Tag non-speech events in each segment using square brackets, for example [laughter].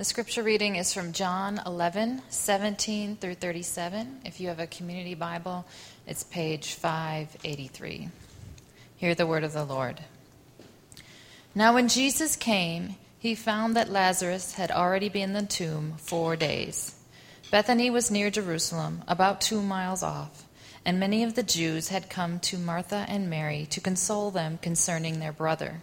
The scripture reading is from John 11, 17 through 37. If you have a community Bible, it's page 583. Hear the word of the Lord. Now, when Jesus came, he found that Lazarus had already been in the tomb four days. Bethany was near Jerusalem, about two miles off, and many of the Jews had come to Martha and Mary to console them concerning their brother.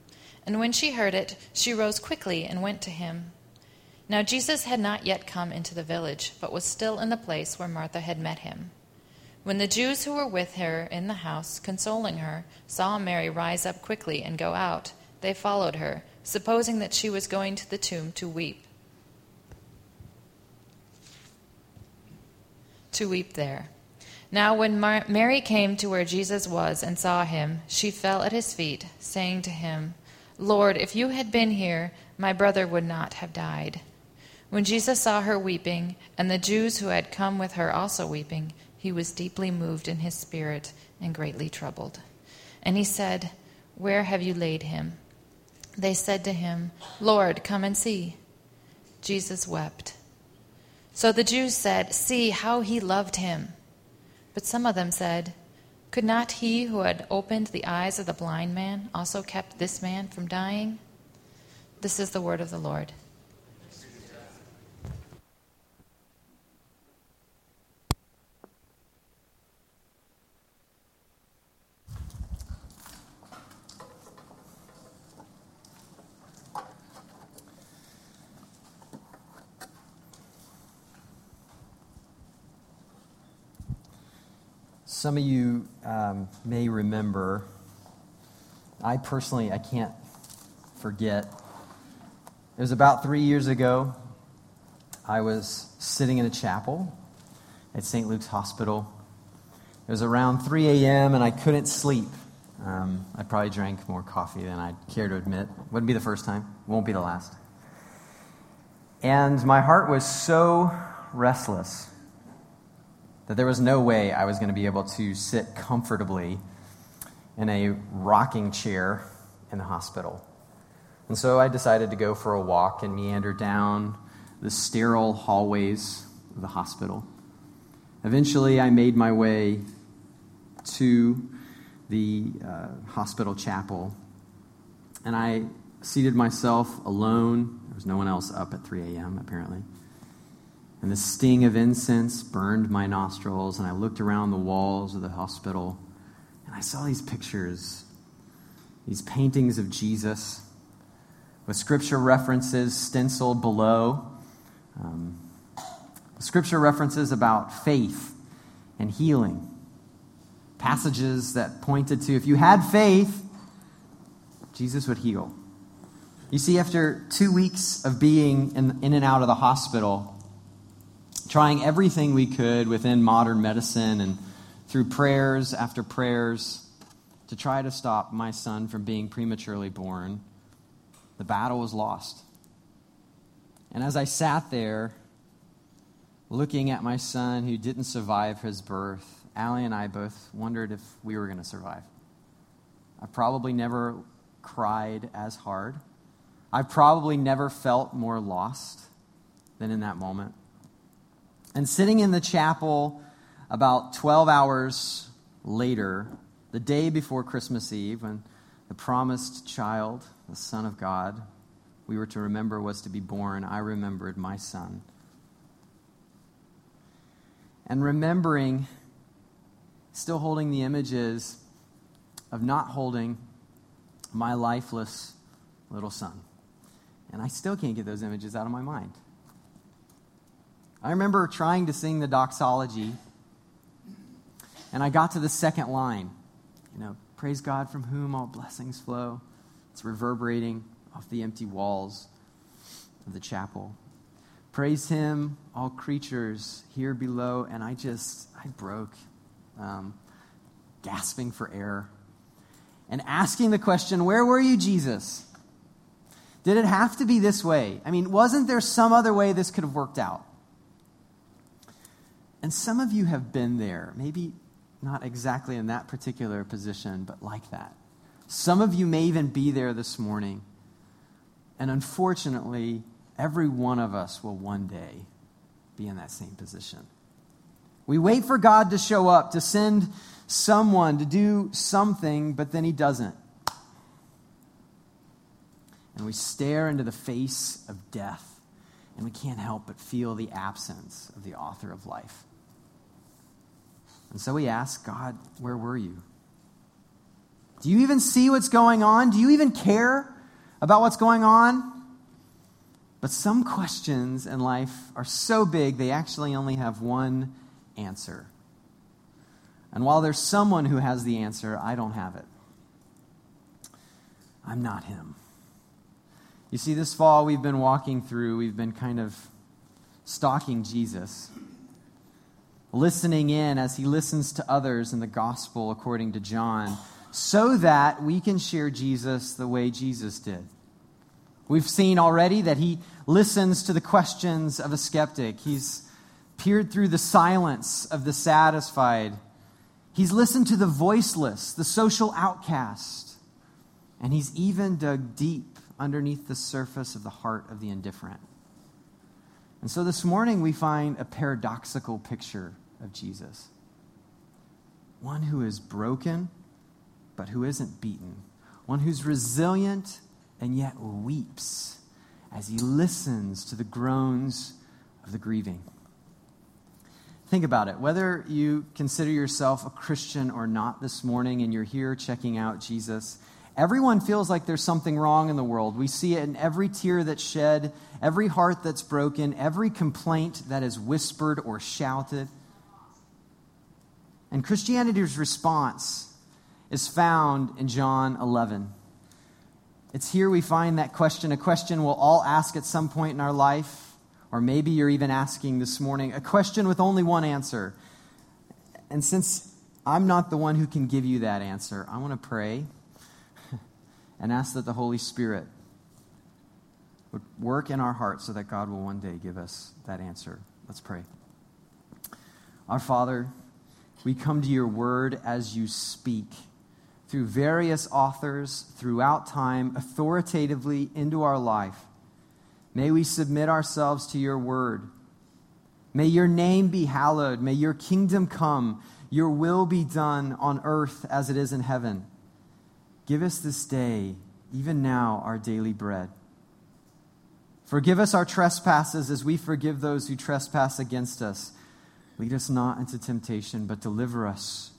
And when she heard it, she rose quickly and went to him. Now Jesus had not yet come into the village, but was still in the place where Martha had met him. When the Jews who were with her in the house, consoling her, saw Mary rise up quickly and go out, they followed her, supposing that she was going to the tomb to weep. To weep there. Now, when Mar- Mary came to where Jesus was and saw him, she fell at his feet, saying to him, Lord, if you had been here, my brother would not have died. When Jesus saw her weeping, and the Jews who had come with her also weeping, he was deeply moved in his spirit and greatly troubled. And he said, Where have you laid him? They said to him, Lord, come and see. Jesus wept. So the Jews said, See how he loved him. But some of them said, could not he who had opened the eyes of the blind man also kept this man from dying? This is the word of the Lord. Some of you um, may remember, I personally, I can't forget. It was about three years ago. I was sitting in a chapel at St. Luke's Hospital. It was around 3 a.m., and I couldn't sleep. Um, I probably drank more coffee than I'd care to admit. Wouldn't be the first time, won't be the last. And my heart was so restless that there was no way I was going to be able to sit comfortably in a rocking chair in the hospital. And so I decided to go for a walk and meander down the sterile hallways of the hospital. Eventually, I made my way to the uh, hospital chapel, and I seated myself alone. There was no one else up at 3 a.m., apparently. And the sting of incense burned my nostrils, and I looked around the walls of the hospital, and I saw these pictures, these paintings of Jesus with scripture references stenciled below. Um, scripture references about faith and healing. Passages that pointed to if you had faith, Jesus would heal. You see, after two weeks of being in, in and out of the hospital, trying everything we could within modern medicine and through prayers after prayers to try to stop my son from being prematurely born. The battle was lost. And as I sat there looking at my son who didn't survive his birth, Allie and I both wondered if we were going to survive. I probably never cried as hard. I probably never felt more lost than in that moment. And sitting in the chapel about 12 hours later, the day before Christmas Eve, when the promised child, the Son of God, we were to remember was to be born, I remembered my son. And remembering, still holding the images of not holding my lifeless little son. And I still can't get those images out of my mind. I remember trying to sing the doxology, and I got to the second line. You know, praise God from whom all blessings flow. It's reverberating off the empty walls of the chapel. Praise Him, all creatures here below. And I just, I broke, um, gasping for air, and asking the question, Where were you, Jesus? Did it have to be this way? I mean, wasn't there some other way this could have worked out? And some of you have been there, maybe not exactly in that particular position, but like that. Some of you may even be there this morning. And unfortunately, every one of us will one day be in that same position. We wait for God to show up, to send someone, to do something, but then He doesn't. And we stare into the face of death, and we can't help but feel the absence of the author of life. And so we ask God, where were you? Do you even see what's going on? Do you even care about what's going on? But some questions in life are so big, they actually only have one answer. And while there's someone who has the answer, I don't have it. I'm not him. You see, this fall we've been walking through, we've been kind of stalking Jesus listening in as he listens to others in the gospel according to John, so that we can share Jesus the way Jesus did. We've seen already that he listens to the questions of a skeptic. He's peered through the silence of the satisfied. He's listened to the voiceless, the social outcast. And he's even dug deep underneath the surface of the heart of the indifferent. And so this morning we find a paradoxical picture of Jesus one who is broken, but who isn't beaten, one who's resilient and yet weeps as he listens to the groans of the grieving. Think about it. Whether you consider yourself a Christian or not this morning and you're here checking out Jesus, everyone feels like there's something wrong in the world. We see it in every tear that's shed, every heart that's broken, every complaint that is whispered or shouted. And Christianity's response is found in John 11. It's here we find that question, a question we'll all ask at some point in our life, or maybe you're even asking this morning, a question with only one answer. And since I'm not the one who can give you that answer, I want to pray [laughs] and ask that the Holy Spirit would work in our hearts so that God will one day give us that answer. Let's pray. Our Father, we come to your word as you speak through various authors throughout time, authoritatively into our life. May we submit ourselves to your word. May your name be hallowed. May your kingdom come. Your will be done on earth as it is in heaven. Give us this day, even now, our daily bread. Forgive us our trespasses as we forgive those who trespass against us Lead us not into temptation, but deliver us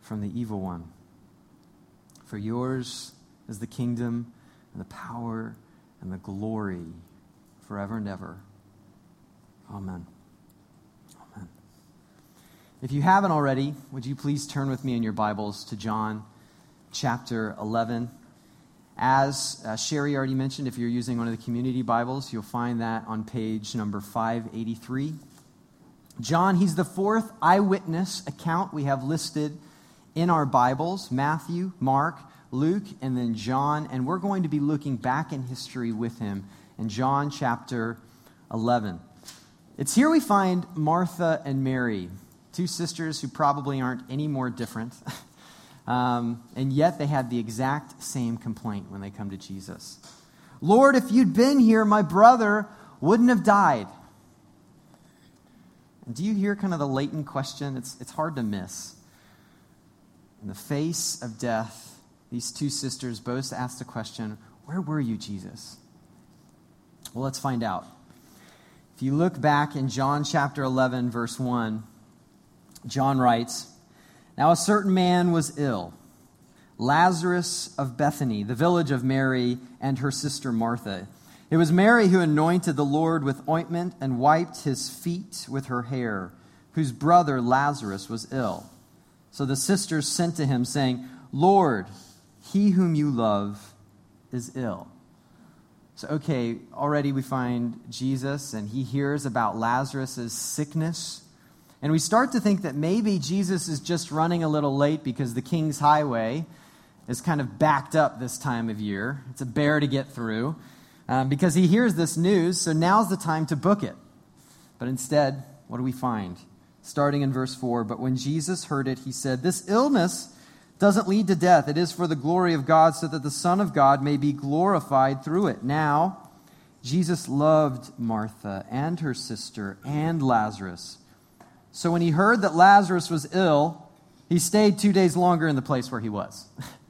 from the evil one. For yours is the kingdom and the power and the glory forever and ever. Amen. Amen. If you haven't already, would you please turn with me in your Bibles to John chapter 11? As uh, Sherry already mentioned, if you're using one of the community Bibles, you'll find that on page number 583. John, he's the fourth eyewitness account we have listed in our Bibles Matthew, Mark, Luke, and then John. And we're going to be looking back in history with him in John chapter 11. It's here we find Martha and Mary, two sisters who probably aren't any more different. [laughs] um, and yet they had the exact same complaint when they come to Jesus Lord, if you'd been here, my brother wouldn't have died. Do you hear kind of the latent question? It's, it's hard to miss. In the face of death, these two sisters both asked the question Where were you, Jesus? Well, let's find out. If you look back in John chapter 11, verse 1, John writes Now a certain man was ill, Lazarus of Bethany, the village of Mary and her sister Martha. It was Mary who anointed the Lord with ointment and wiped his feet with her hair, whose brother Lazarus was ill. So the sisters sent to him, saying, Lord, he whom you love is ill. So, okay, already we find Jesus, and he hears about Lazarus' sickness. And we start to think that maybe Jesus is just running a little late because the King's Highway is kind of backed up this time of year. It's a bear to get through um, because he hears this news, so now's the time to book it. But instead, what do we find? Starting in verse 4 But when Jesus heard it, he said, This illness doesn't lead to death. It is for the glory of God, so that the Son of God may be glorified through it. Now, Jesus loved Martha and her sister and Lazarus. So when he heard that Lazarus was ill, he stayed two days longer in the place where he was. [laughs]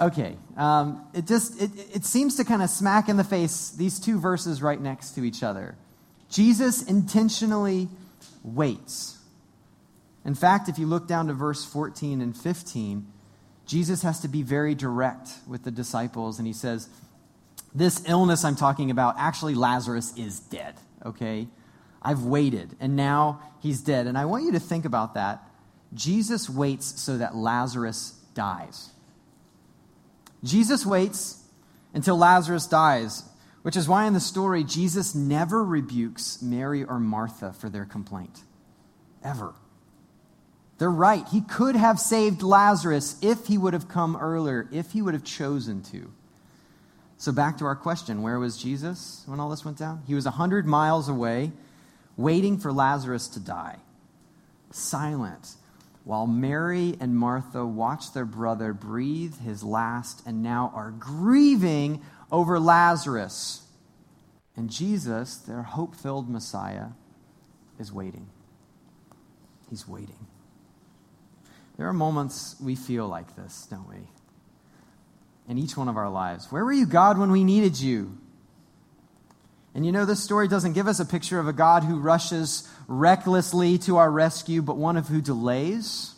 okay, um, it just it, it seems to kind of smack in the face these two verses right next to each other. Jesus intentionally waits. In fact, if you look down to verse 14 and 15, Jesus has to be very direct with the disciples, and he says, This illness I'm talking about, actually, Lazarus is dead, okay? I've waited, and now he's dead. And I want you to think about that. Jesus waits so that Lazarus dies. Jesus waits until Lazarus dies, which is why in the story, Jesus never rebukes Mary or Martha for their complaint. Ever. They're right. He could have saved Lazarus if he would have come earlier, if he would have chosen to. So, back to our question where was Jesus when all this went down? He was 100 miles away, waiting for Lazarus to die, silent, while Mary and Martha watch their brother breathe his last and now are grieving over Lazarus. And Jesus, their hope filled Messiah, is waiting. He's waiting. There are moments we feel like this, don't we? In each one of our lives. Where were you, God, when we needed you? And you know, this story doesn't give us a picture of a God who rushes recklessly to our rescue, but one of who delays.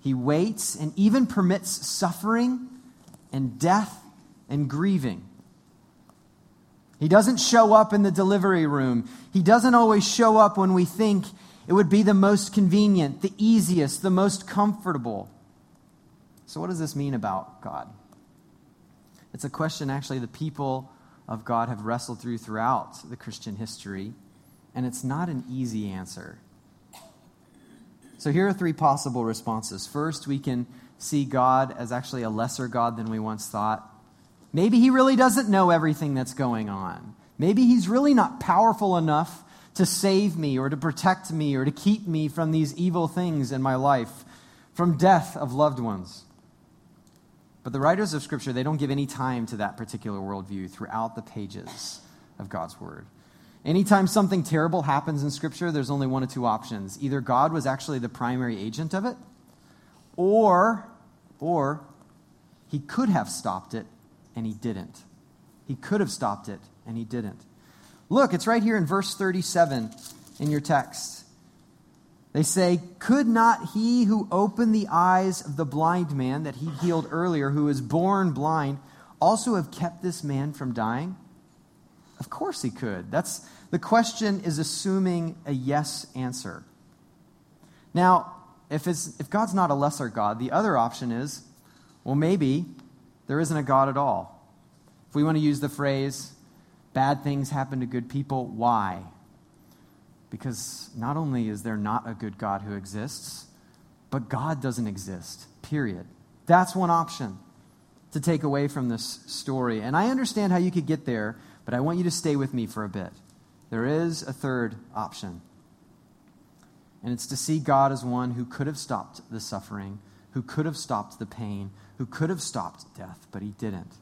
He waits and even permits suffering and death and grieving. He doesn't show up in the delivery room. He doesn't always show up when we think it would be the most convenient, the easiest, the most comfortable. So, what does this mean about God? It's a question, actually, the people of God have wrestled through throughout the Christian history, and it's not an easy answer. So, here are three possible responses. First, we can see God as actually a lesser God than we once thought. Maybe he really doesn't know everything that's going on. Maybe he's really not powerful enough to save me or to protect me or to keep me from these evil things in my life, from death of loved ones. But the writers of Scripture, they don't give any time to that particular worldview throughout the pages of God's Word. Anytime something terrible happens in Scripture, there's only one of two options. Either God was actually the primary agent of it, or, or he could have stopped it and he didn't. He could have stopped it and he didn't. Look, it's right here in verse 37 in your text. They say, Could not he who opened the eyes of the blind man that he healed earlier, who was born blind, also have kept this man from dying? Of course he could. That's the question is assuming a yes answer. Now, if, it's, if God's not a lesser God, the other option is, well, maybe there isn't a God at all. If we want to use the phrase, bad things happen to good people, why? Because not only is there not a good God who exists, but God doesn't exist, period. That's one option to take away from this story. And I understand how you could get there, but I want you to stay with me for a bit. There is a third option. And it's to see God as one who could have stopped the suffering, who could have stopped the pain, who could have stopped death, but he didn't.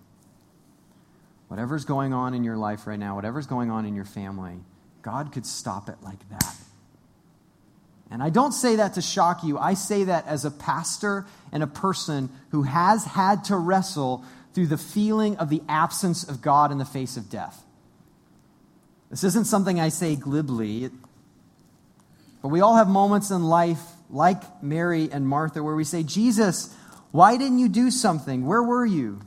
Whatever's going on in your life right now, whatever's going on in your family, God could stop it like that. And I don't say that to shock you. I say that as a pastor and a person who has had to wrestle through the feeling of the absence of God in the face of death. This isn't something I say glibly, but we all have moments in life, like Mary and Martha, where we say, Jesus, why didn't you do something? Where were you?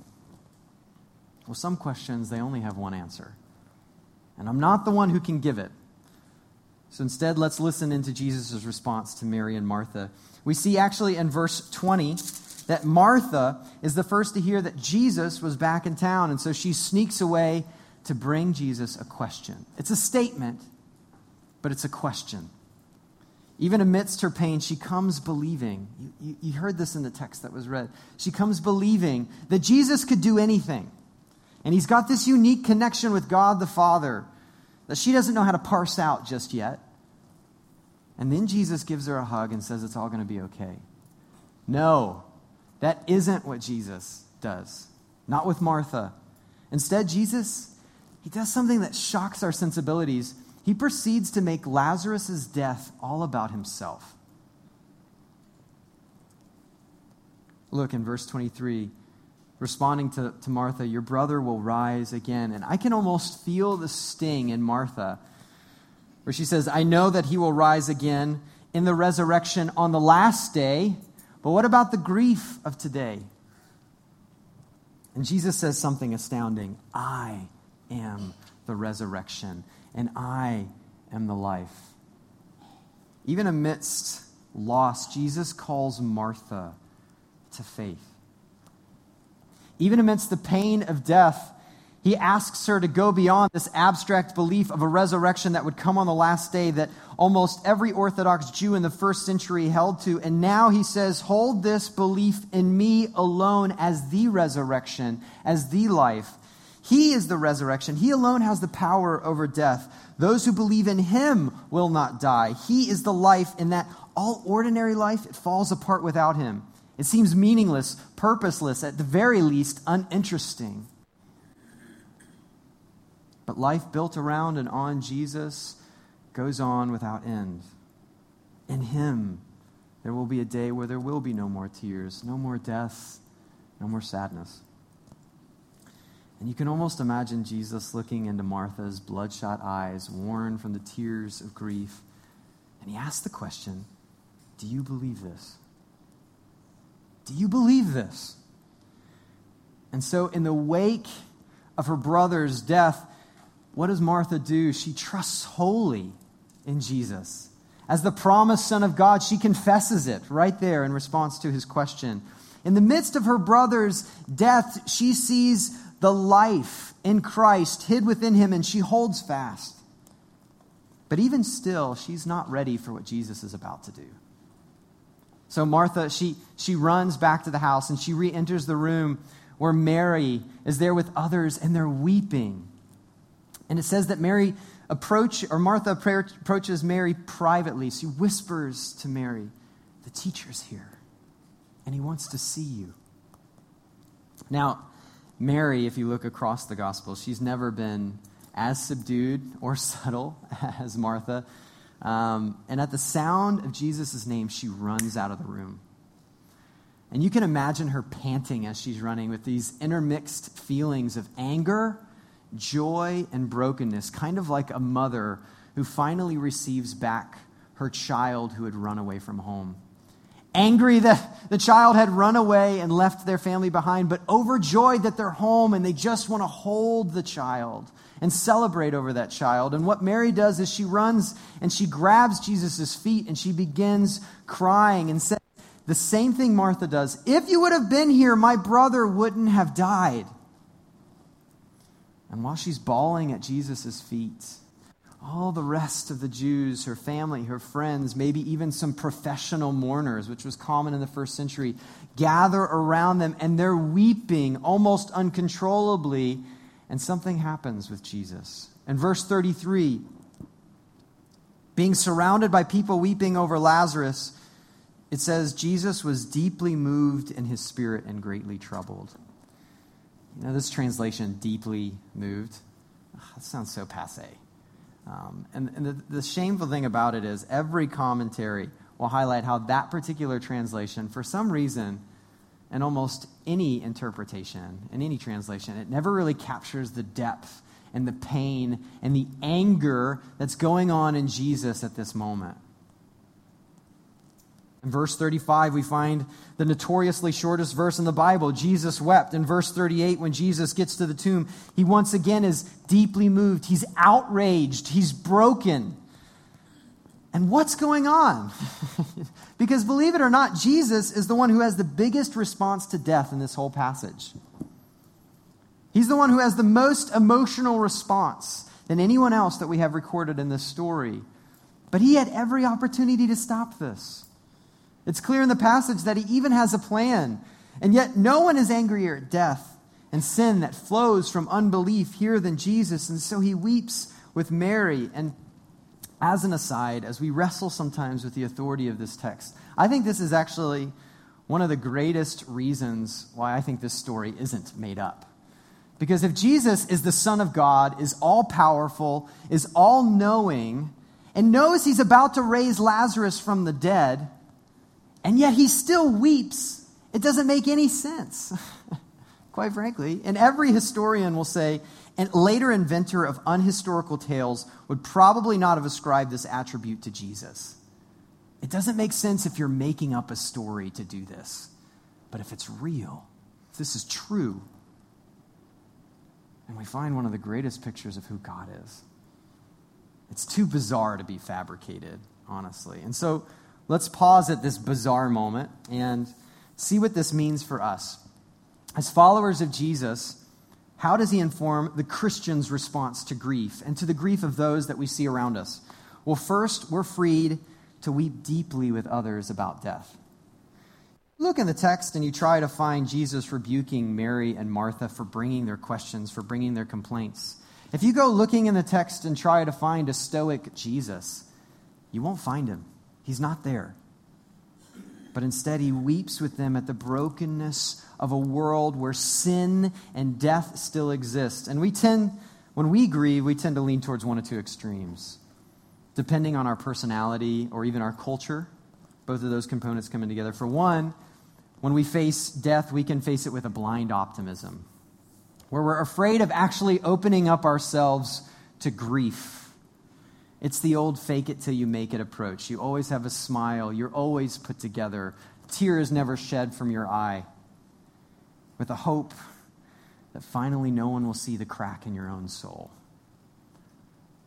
Well, some questions, they only have one answer. And I'm not the one who can give it. So instead, let's listen into Jesus' response to Mary and Martha. We see actually in verse 20 that Martha is the first to hear that Jesus was back in town, and so she sneaks away to bring Jesus a question. It's a statement, but it's a question. Even amidst her pain, she comes believing. You, you, you, heard this in the text that was read. She comes believing that Jesus could do anything. And he's got this unique connection with God the Father that she doesn't know how to parse out just yet. And then Jesus gives her a hug and says it's all going to be okay. No, that isn't what Jesus does. Not with Martha. Instead, Jesus, he does something that shocks our sensibilities. He proceeds to make Lazarus' death all about himself. Look in verse 23, responding to, to Martha, Your brother will rise again. And I can almost feel the sting in Martha where she says, I know that he will rise again in the resurrection on the last day, but what about the grief of today? And Jesus says something astounding I am the resurrection, and I am the life. Even amidst loss, Jesus calls Martha to faith. Even amidst the pain of death, he asks her to go beyond this abstract belief of a resurrection that would come on the last day that almost every Orthodox Jew in the first century held to. And now he says, Hold this belief in me alone as the resurrection, as the life. He is the resurrection. He alone has the power over death. Those who believe in him will not die. He is the life in that all ordinary life, it falls apart without him. It seems meaningless, purposeless, at the very least, uninteresting. But life built around and on Jesus goes on without end. In Him, there will be a day where there will be no more tears, no more death, no more sadness. And you can almost imagine Jesus looking into Martha's bloodshot eyes, worn from the tears of grief. And he asks the question Do you believe this? Do you believe this? And so, in the wake of her brother's death, what does Martha do? She trusts wholly in Jesus. As the promised Son of God, she confesses it right there in response to his question. In the midst of her brother's death, she sees the life in Christ hid within him and she holds fast. But even still, she's not ready for what Jesus is about to do. So Martha, she, she runs back to the house and she re enters the room where Mary is there with others and they're weeping. And it says that Mary approach or Martha approaches Mary privately. She whispers to Mary, "The teacher's here, and he wants to see you." Now, Mary, if you look across the gospel, she's never been as subdued or [laughs] subtle as Martha. Um, and at the sound of Jesus' name, she runs out of the room. And you can imagine her panting as she's running with these intermixed feelings of anger joy and brokenness, kind of like a mother who finally receives back her child who had run away from home. Angry that the child had run away and left their family behind, but overjoyed that they're home and they just want to hold the child and celebrate over that child. And what Mary does is she runs and she grabs Jesus' feet and she begins crying and says the same thing Martha does. If you would have been here, my brother wouldn't have died. And while she's bawling at Jesus' feet, all the rest of the Jews, her family, her friends, maybe even some professional mourners, which was common in the first century, gather around them and they're weeping almost uncontrollably. And something happens with Jesus. In verse 33, being surrounded by people weeping over Lazarus, it says, Jesus was deeply moved in his spirit and greatly troubled. You know, this translation, deeply moved, that sounds so passe. Um, and, and the, the shameful thing about it is, every commentary will highlight how that particular translation, for some reason, in almost any interpretation, in any translation. It never really captures the depth and the pain and the anger that's going on in Jesus at this moment. In verse 35, we find the notoriously shortest verse in the Bible. Jesus wept. In verse 38, when Jesus gets to the tomb, he once again is deeply moved. He's outraged. He's broken. And what's going on? [laughs] because believe it or not, Jesus is the one who has the biggest response to death in this whole passage. He's the one who has the most emotional response than anyone else that we have recorded in this story. But he had every opportunity to stop this. It's clear in the passage that he even has a plan. And yet, no one is angrier at death and sin that flows from unbelief here than Jesus. And so he weeps with Mary. And as an aside, as we wrestle sometimes with the authority of this text, I think this is actually one of the greatest reasons why I think this story isn't made up. Because if Jesus is the Son of God, is all powerful, is all knowing, and knows he's about to raise Lazarus from the dead, and yet he still weeps. It doesn't make any sense, [laughs] quite frankly. And every historian will say, and later inventor of unhistorical tales would probably not have ascribed this attribute to Jesus. It doesn't make sense if you're making up a story to do this. But if it's real, if this is true, and we find one of the greatest pictures of who God is. It's too bizarre to be fabricated, honestly. And so let's pause at this bizarre moment and see what this means for us. As followers of Jesus, how does he inform the Christian's response to grief and to the grief of those that we see around us? Well, first, we're freed to weep deeply with others about death. Look in the text and you try to find Jesus rebuking Mary and Martha for bringing their questions, for bringing their complaints. If you go looking in the text and try to find a stoic Jesus, you won't find him. He's not there. But instead, he weeps with them at the brokenness of a world where sin and death still exist. And we tend, when we grieve, we tend to lean towards one of two extremes. Depending on our personality or even our culture, both of those components coming together. For one, when we face death, we can face it with a blind optimism, where we're afraid of actually opening up ourselves to grief it's the old fake it till you make it approach. You always have a smile, you're always put together, tears never shed from your eye, with a hope that finally no one will see the crack in your own soul.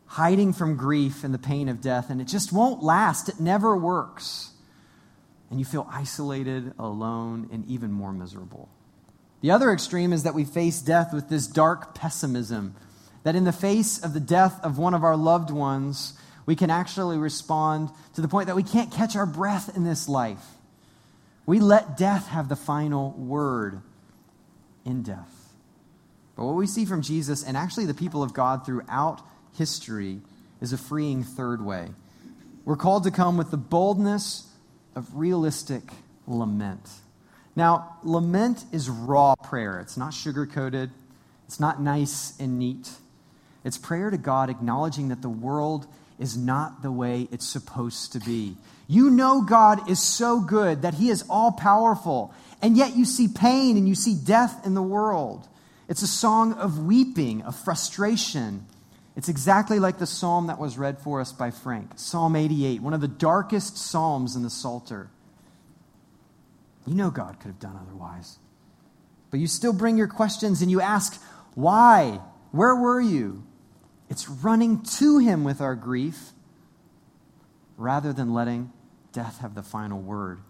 Hiding from grief and the pain of death, and it just won't last. It never works. And you feel isolated, alone, and even more miserable. The other extreme is that we face death with this dark pessimism that in the face of the death of one of our loved ones, we can actually respond to the point that we can't catch our breath in this life. We let death have the final word in death. But what we see from Jesus and actually the people of God throughout history is a freeing third way. We're called to come with the boldness of realistic lament. Now, lament is raw prayer. It's not sugar coated, it's not nice and neat. It's prayer to God acknowledging that the world is not the way it's supposed to be. You know God is so good that He is all powerful, and yet you see pain and you see death in the world. It's a song of weeping, of frustration. It's exactly like the psalm that was read for us by Frank Psalm 88, one of the darkest psalms in the Psalter. You know God could have done otherwise. But you still bring your questions and you ask, why? Where were you? It's running to Him with our grief rather than letting death have the final word.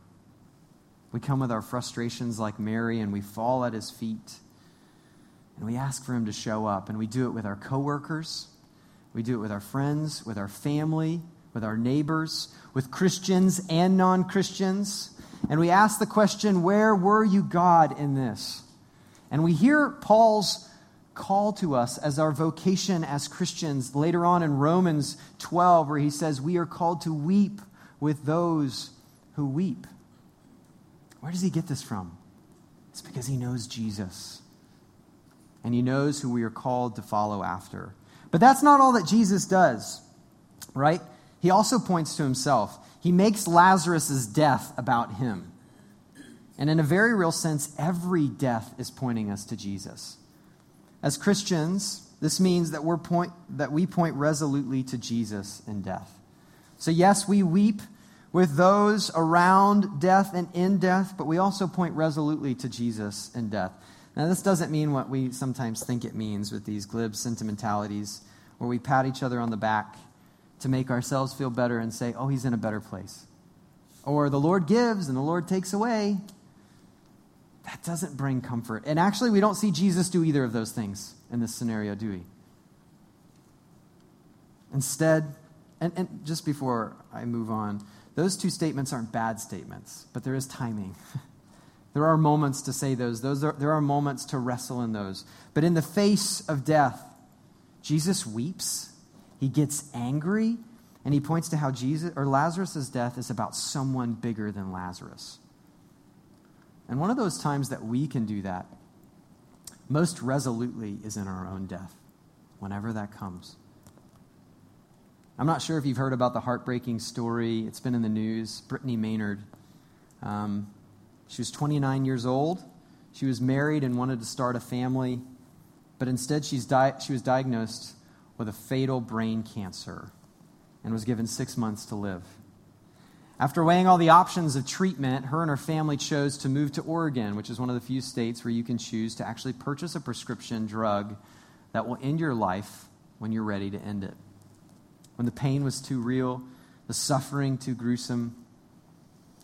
We come with our frustrations like Mary and we fall at His feet and we ask for Him to show up. And we do it with our coworkers, we do it with our friends, with our family, with our neighbors, with Christians and non Christians. And we ask the question, Where were you, God, in this? And we hear Paul's call to us as our vocation as Christians later on in Romans 12, where he says, We are called to weep with those who weep. Where does he get this from? It's because he knows Jesus and he knows who we are called to follow after. But that's not all that Jesus does, right? He also points to himself. He makes Lazarus' death about him. And in a very real sense, every death is pointing us to Jesus. As Christians, this means that, we're point, that we point resolutely to Jesus in death. So, yes, we weep with those around death and in death, but we also point resolutely to Jesus in death. Now, this doesn't mean what we sometimes think it means with these glib sentimentalities, where we pat each other on the back to make ourselves feel better and say, oh, he's in a better place. Or the Lord gives and the Lord takes away. That doesn't bring comfort. And actually, we don't see Jesus do either of those things in this scenario, do we? Instead, and, and just before I move on, those two statements aren't bad statements, but there is timing. [laughs] there are moments to say those. those are, there are moments to wrestle in those. But in the face of death, Jesus weeps, he gets angry, and he points to how Jesus or Lazarus' death is about someone bigger than Lazarus. And one of those times that we can do that most resolutely is in our own death, whenever that comes. I'm not sure if you've heard about the heartbreaking story. It's been in the news. Brittany Maynard. Um, she was 29 years old. She was married and wanted to start a family, but instead she's di- she was diagnosed with a fatal brain cancer and was given six months to live. After weighing all the options of treatment, her and her family chose to move to Oregon, which is one of the few states where you can choose to actually purchase a prescription drug that will end your life when you're ready to end it when the pain was too real, the suffering too gruesome,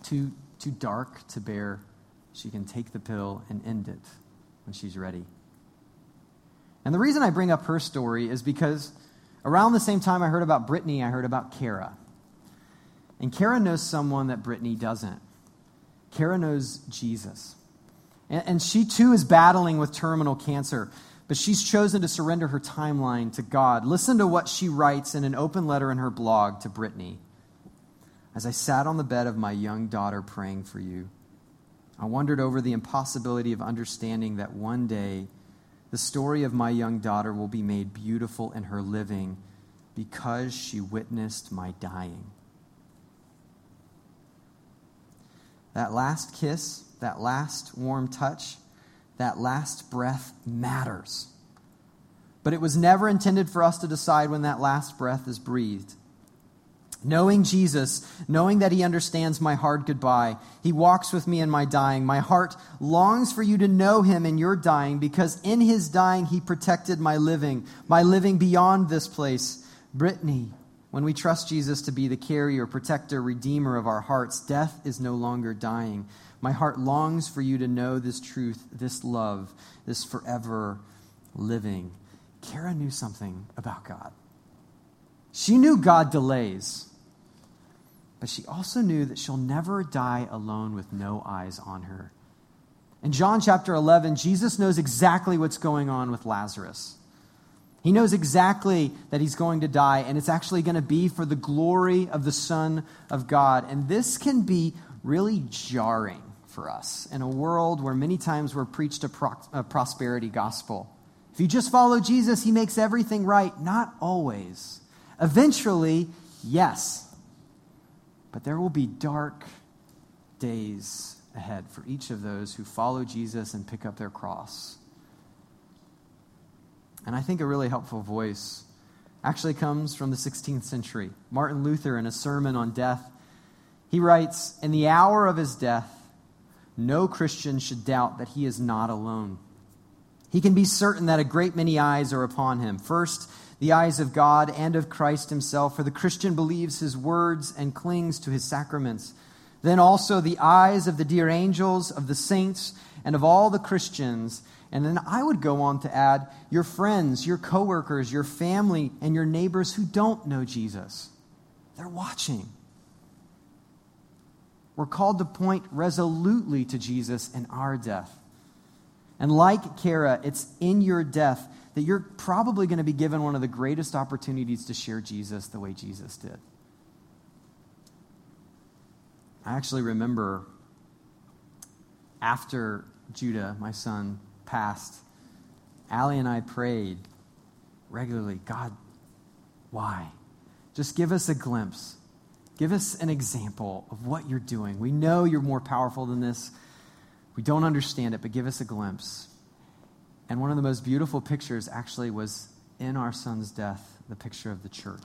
too, too dark to bear, she can take the pill and end it when she's ready. And the reason I bring up her story is because around the same time I heard about Brittany, I heard about Kara. And Kara knows someone that Brittany doesn't. Kara knows Jesus. And, and she too is battling with terminal cancer but she's chosen to surrender her timeline to God. Listen to what she writes in an open letter in her blog to Brittany. As I sat on the bed of my young daughter praying for you, I wondered over the impossibility of understanding that one day the story of my young daughter will be made beautiful in her living because she witnessed my dying. That last kiss, that last warm touch, that last breath matters. But it was never intended for us to decide when that last breath is breathed. Knowing Jesus, knowing that He understands my hard goodbye, He walks with me in my dying. My heart longs for you to know Him in your dying because in His dying He protected my living, my living beyond this place. Brittany, when we trust Jesus to be the carrier, protector, redeemer of our hearts, death is no longer dying. My heart longs for you to know this truth, this love, this forever living. Kara knew something about God. She knew God delays, but she also knew that she'll never die alone with no eyes on her. In John chapter 11, Jesus knows exactly what's going on with Lazarus. He knows exactly that he's going to die, and it's actually going to be for the glory of the Son of God. And this can be really jarring for us in a world where many times we're preached a, pro- a prosperity gospel. If you just follow Jesus, he makes everything right. Not always. Eventually, yes. But there will be dark days ahead for each of those who follow Jesus and pick up their cross. And I think a really helpful voice actually comes from the 16th century. Martin Luther, in a sermon on death, he writes In the hour of his death, no Christian should doubt that he is not alone. He can be certain that a great many eyes are upon him. First, the eyes of God and of Christ himself, for the Christian believes his words and clings to his sacraments. Then also the eyes of the dear angels, of the saints, and of all the Christians. And then I would go on to add your friends, your coworkers, your family, and your neighbors who don't know Jesus. They're watching. We're called to point resolutely to Jesus in our death. And like Kara, it's in your death that you're probably going to be given one of the greatest opportunities to share Jesus the way Jesus did. I actually remember after Judah, my son, passed, Allie and I prayed regularly God, why? Just give us a glimpse Give us an example of what you're doing. We know you're more powerful than this, We don't understand it, but give us a glimpse. And one of the most beautiful pictures actually was in our son's death, the picture of the church.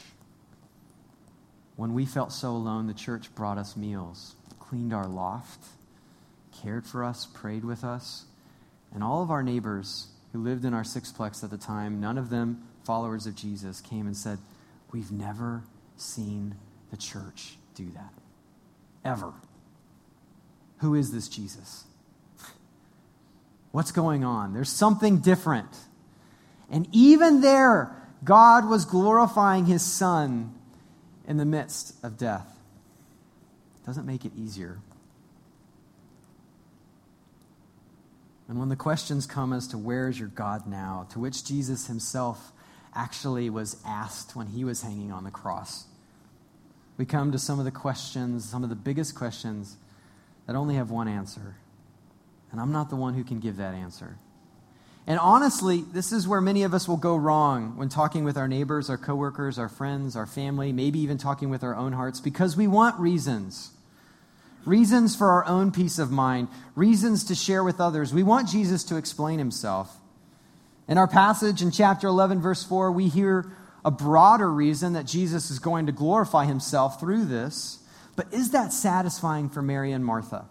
When we felt so alone, the church brought us meals, cleaned our loft, cared for us, prayed with us. And all of our neighbors who lived in our sixplex at the time, none of them followers of Jesus, came and said, We've never seen the church do that. Ever. Who is this Jesus? What's going on? There's something different. And even there, God was glorifying his son in the midst of death. Doesn't make it easier. And when the questions come as to where is your God now, to which Jesus himself actually was asked when he was hanging on the cross, we come to some of the questions, some of the biggest questions that only have one answer. And I'm not the one who can give that answer. And honestly, this is where many of us will go wrong when talking with our neighbors, our coworkers, our friends, our family, maybe even talking with our own hearts, because we want reasons. Reasons for our own peace of mind, reasons to share with others. We want Jesus to explain himself. In our passage in chapter 11, verse 4, we hear a broader reason that Jesus is going to glorify himself through this. But is that satisfying for Mary and Martha?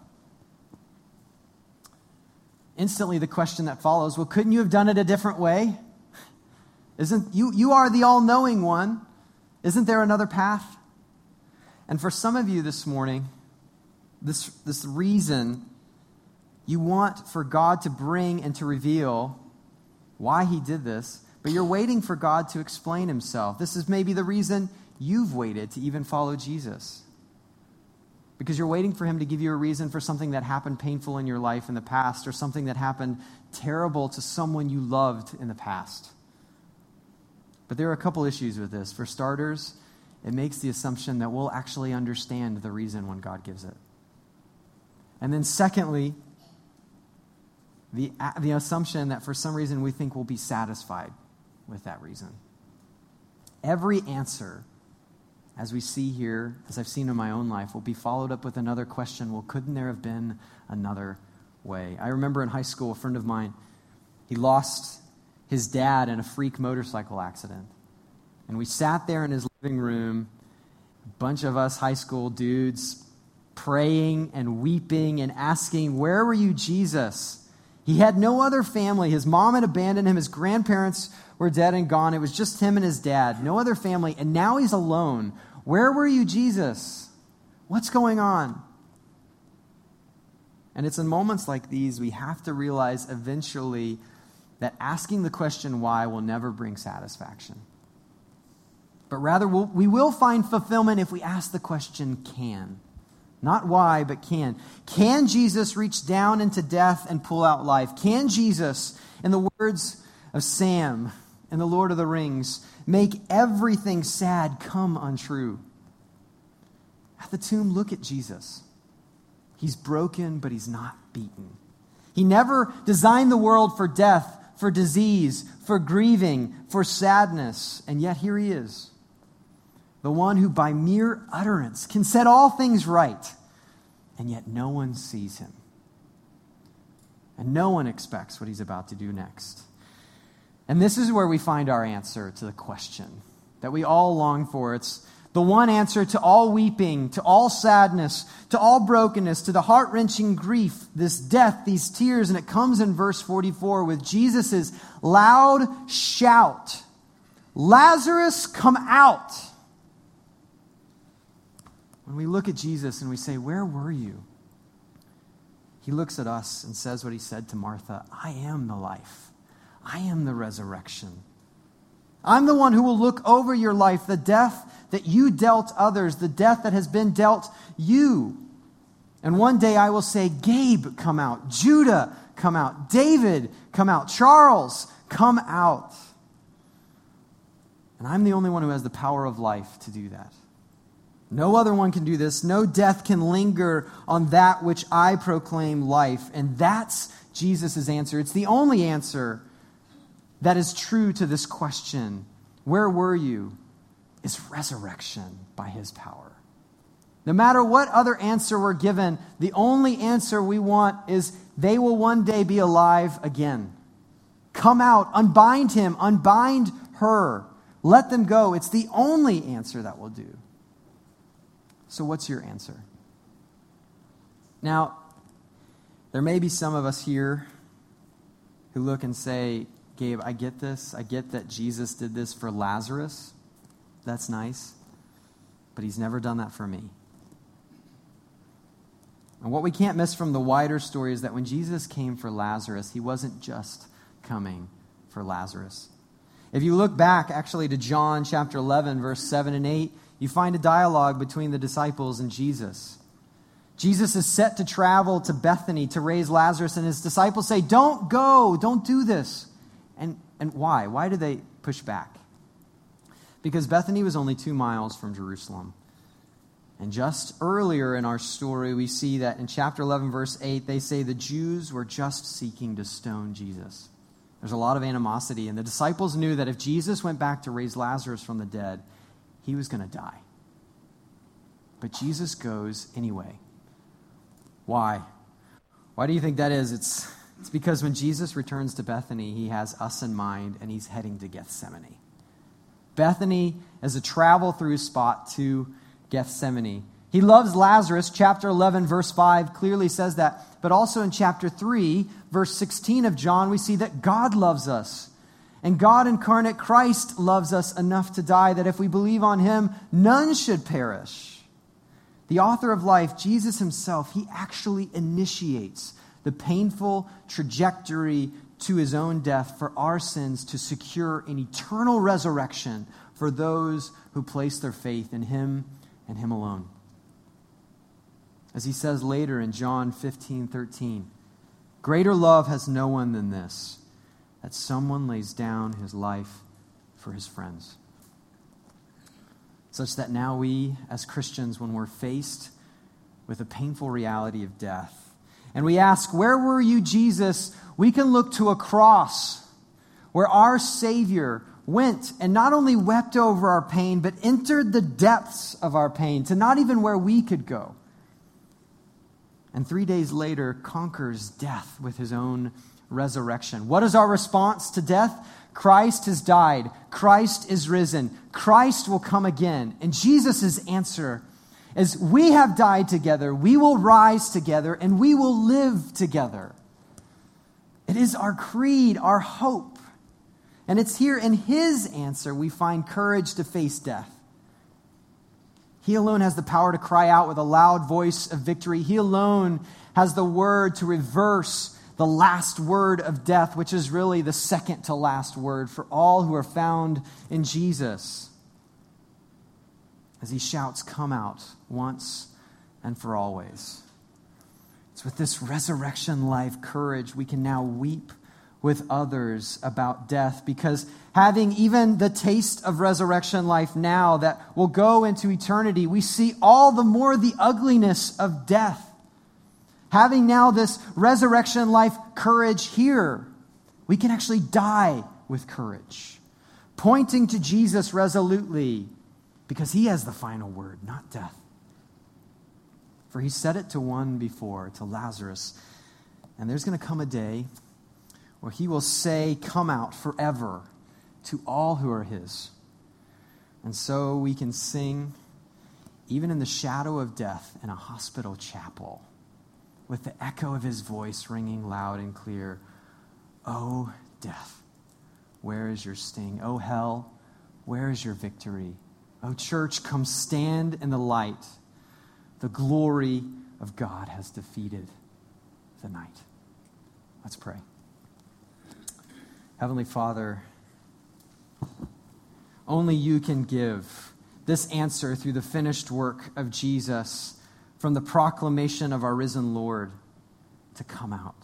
Instantly the question that follows well, couldn't you have done it a different way? Isn't you, you are the all knowing one. Isn't there another path? And for some of you this morning, this, this reason you want for God to bring and to reveal why he did this, but you're waiting for God to explain himself. This is maybe the reason you've waited to even follow Jesus because you're waiting for him to give you a reason for something that happened painful in your life in the past or something that happened terrible to someone you loved in the past. But there are a couple issues with this. For starters, it makes the assumption that we'll actually understand the reason when God gives it. And then, secondly, the, the assumption that for some reason we think we'll be satisfied with that reason. Every answer as we see here, as I've seen in my own life, will be followed up with another question well, couldn't there have been another way? I remember in high school, a friend of mine, he lost his dad in a freak motorcycle accident. And we sat there in his living room, a bunch of us high school dudes, praying and weeping and asking, Where were you, Jesus? He had no other family. His mom had abandoned him. His grandparents were dead and gone. It was just him and his dad, no other family. And now he's alone where were you, Jesus? What's going on? And it's in moments like these we have to realize eventually that asking the question why will never bring satisfaction. But rather, we'll, we will find fulfillment if we ask the question can. Not why, but can. Can Jesus reach down into death and pull out life? Can Jesus, in the words of Sam in The Lord of the Rings, make everything sad come untrue. At the tomb, look at Jesus. He's broken, but he's not beaten. He never designed the world for death, for disease, for grieving, for sadness, and yet here he is. The one who, by mere utterance, can set all things right, and yet no one sees him. And no one expects what he's about to do next. And this is where we find our answer to the question that we all long for. It's the one answer to all weeping, to all sadness, to all brokenness, to the heart wrenching grief, this death, these tears. And it comes in verse 44 with Jesus' loud shout Lazarus, come out. When we look at Jesus and we say, Where were you? He looks at us and says what he said to Martha I am the life. I am the resurrection. I'm the one who will look over your life, the death that you dealt others, the death that has been dealt you. And one day I will say, Gabe, come out. Judah, come out. David, come out. Charles, come out. And I'm the only one who has the power of life to do that. No other one can do this. No death can linger on that which I proclaim life. And that's Jesus' answer. It's the only answer that is true to this question where were you? is resurrection by his power. No matter what other answer we're given, the only answer we want is they will one day be alive again. Come out, unbind him, unbind her. Let them go. It's the only answer that will do. So, what's your answer? Now, there may be some of us here who look and say, Gabe, I get this. I get that Jesus did this for Lazarus. That's nice. But he's never done that for me. And what we can't miss from the wider story is that when Jesus came for Lazarus, he wasn't just coming for Lazarus. If you look back actually to John chapter 11, verse 7 and 8, you find a dialogue between the disciples and Jesus. Jesus is set to travel to Bethany to raise Lazarus, and his disciples say, Don't go, don't do this. And, and why? Why do they push back? Because Bethany was only two miles from Jerusalem. And just earlier in our story, we see that in chapter 11, verse 8, they say the Jews were just seeking to stone Jesus. There's a lot of animosity, and the disciples knew that if Jesus went back to raise Lazarus from the dead, he was going to die. But Jesus goes anyway. Why? Why do you think that is? It's, it's because when Jesus returns to Bethany, he has us in mind and he's heading to Gethsemane. Bethany is a travel through spot to Gethsemane. He loves Lazarus. Chapter 11, verse 5 clearly says that. But also in chapter 3, verse 16 of John, we see that God loves us. And God incarnate Christ loves us enough to die that if we believe on him, none should perish the author of life, Jesus himself, he actually initiates the painful trajectory to his own death for our sins to secure an eternal resurrection for those who place their faith in him and him alone. As he says later in John 15 13, greater love has no one than this, that someone lays down his life for his friends such that now we, as Christians, when we're faced with the painful reality of death, and we ask, Where were you, Jesus? we can look to a cross where our Savior went and not only wept over our pain, but entered the depths of our pain to not even where we could go. And three days later, conquers death with his own resurrection. What is our response to death? Christ has died. Christ is risen. Christ will come again. And Jesus' answer is we have died together, we will rise together, and we will live together. It is our creed, our hope. And it's here in his answer we find courage to face death. He alone has the power to cry out with a loud voice of victory. He alone has the word to reverse the last word of death, which is really the second to last word for all who are found in Jesus. As he shouts, Come out once and for always. It's with this resurrection life courage we can now weep with others about death because having even the taste of resurrection life now that will go into eternity, we see all the more the ugliness of death having now this resurrection life courage here, we can actually die with courage, pointing to Jesus resolutely because he has the final word, not death. For he said it to one before, to Lazarus. And there's going to come a day where he will say, Come out forever to all who are his. And so we can sing, even in the shadow of death, in a hospital chapel with the echo of his voice ringing loud and clear Oh, death, where is your sting? Oh, hell, where is your victory? Oh, church, come stand in the light. The glory of God has defeated the night. Let's pray. Heavenly Father, only you can give this answer through the finished work of Jesus from the proclamation of our risen Lord to come out.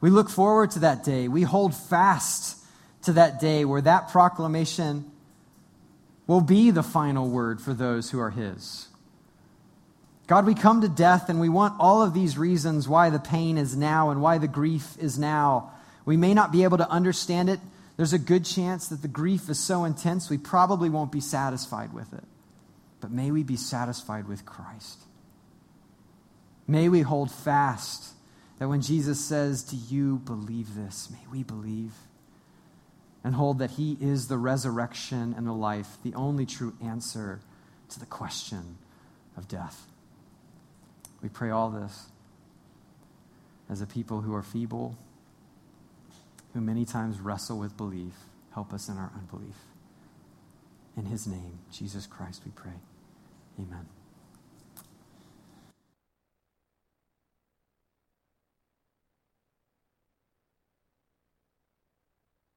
We look forward to that day. We hold fast to that day where that proclamation will be the final word for those who are His. God, we come to death and we want all of these reasons why the pain is now and why the grief is now. We may not be able to understand it. There's a good chance that the grief is so intense we probably won't be satisfied with it. But may we be satisfied with Christ. May we hold fast That when Jesus says, Do you believe this? May we believe and hold that He is the resurrection and the life, the only true answer to the question of death. We pray all this as a people who are feeble, who many times wrestle with belief. Help us in our unbelief. In His name, Jesus Christ, we pray. Amen.